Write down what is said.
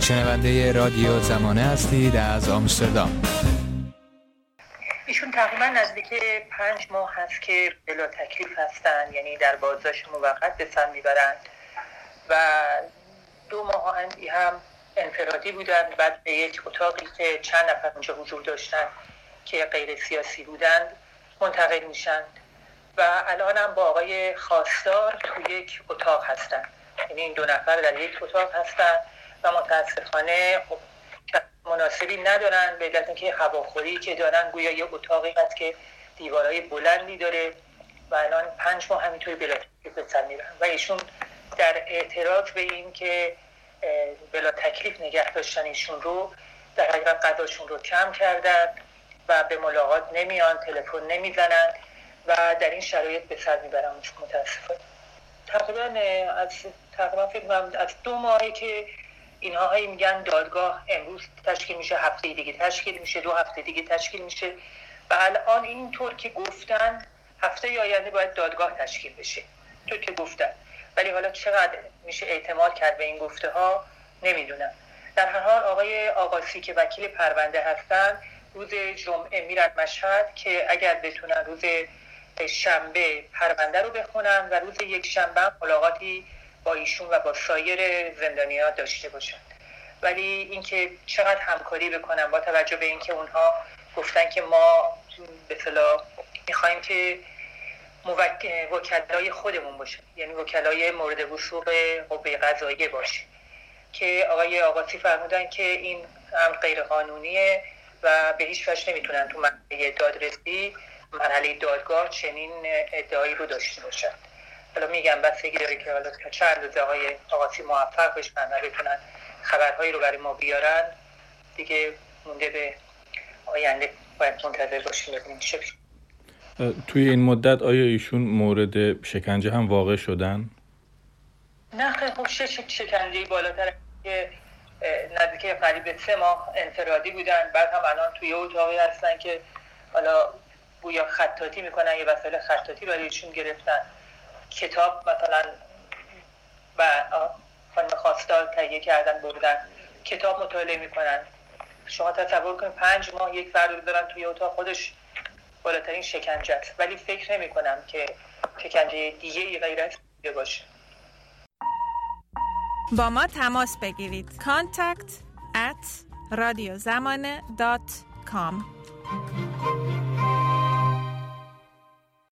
شنونده رادیو زمانه هستید از آمستردام. ایشون تقریبا نزدیک پنج ماه هست که بلا تکلیف هستن یعنی در بازداشت موقت به سر می‌برند و دو ماه هم انفرادی بودن. بعد به یک اتاقی که چند نفر اونجا حضور داشتن که غیر سیاسی بودند منتقل میشن. و الان هم با آقای خواستار تو یک اتاق هستن. یعنی این دو نفر در یک اتاق هستن. و متاسفانه خب مناسبی ندارن به علت اینکه هواخوری که دارن گویا یه اتاقی هست که دیوارهای بلندی داره و الان پنج ماه همینطوری بلا تکلیف به میرن و ایشون در اعتراض به این که بلا تکلیف نگه داشتن ایشون رو در حقیقت قضاشون رو کم کردن و به ملاقات نمیان تلفن نمی‌زنن و در این شرایط به سر می‌برن. متاسفانه. تقریبا از تقریبا فکر از دو ماهی که اینها هایی میگن دادگاه امروز تشکیل میشه هفته دیگه تشکیل میشه دو هفته دیگه تشکیل میشه. و الان اینطور که گفتن هفته آینده باید دادگاه تشکیل بشه. تو که گفتن. ولی حالا چقدر میشه اعتماد کرد به این گفته ها نمی‌دونم. در هر حال آقای آقاسی که وکیل پرونده هستن روز جمعه میرن مشهد که اگر بتونن روز شنبه پرونده رو بخونن و روز یک شنبه ملاقاتی با ایشون و با سایر زندانیا داشته باشن. ولی اینکه چقدر همکاری بکنن با توجه به اینکه اونها گفتن که ما به صلاح می‌خوایم که وکلای خودمون باشه یعنی وکلای مورد وسوق قوه قضاییه باشه. که آقای آقاسی فرمودن که این امر غیر قانونیه و به هیچ وجه نمی‌تونن تو مرحله دادرسی مرحله دادگاه چنین ادعایی رو داشته باشن. حالا میگم بستگی داره که حالا چه اندازه های آقاسی موفق بشن و بتونن خبرهایی رو برای ما بیارن دیگه مونده به آینده باید منتظر باشیم ببینیم چه توی این مدت آیا ایشون مورد شکنجه هم واقع شدن؟ نه خب چه شکنجه بالاتر که نزدیک قریب سه ماه انفرادی بودن. بعد هم الان توی اتاقی هستن که حالا بویا خطاطی می‌کنن یه وسایل برای ایشون گرفتن. کتاب مثلا و خانم خواستار تهیه کردن بردن. کتاب مطالعه می‌کنن. شما تصور کنید پنج ماه یک فرد دارن توی اتاق خودش بالاترین شکنجه است. ولی فکر نمی کنم که شکنجه دیگه غیر از باشه. با ما تماس بگیرید. contact at radiozamane.com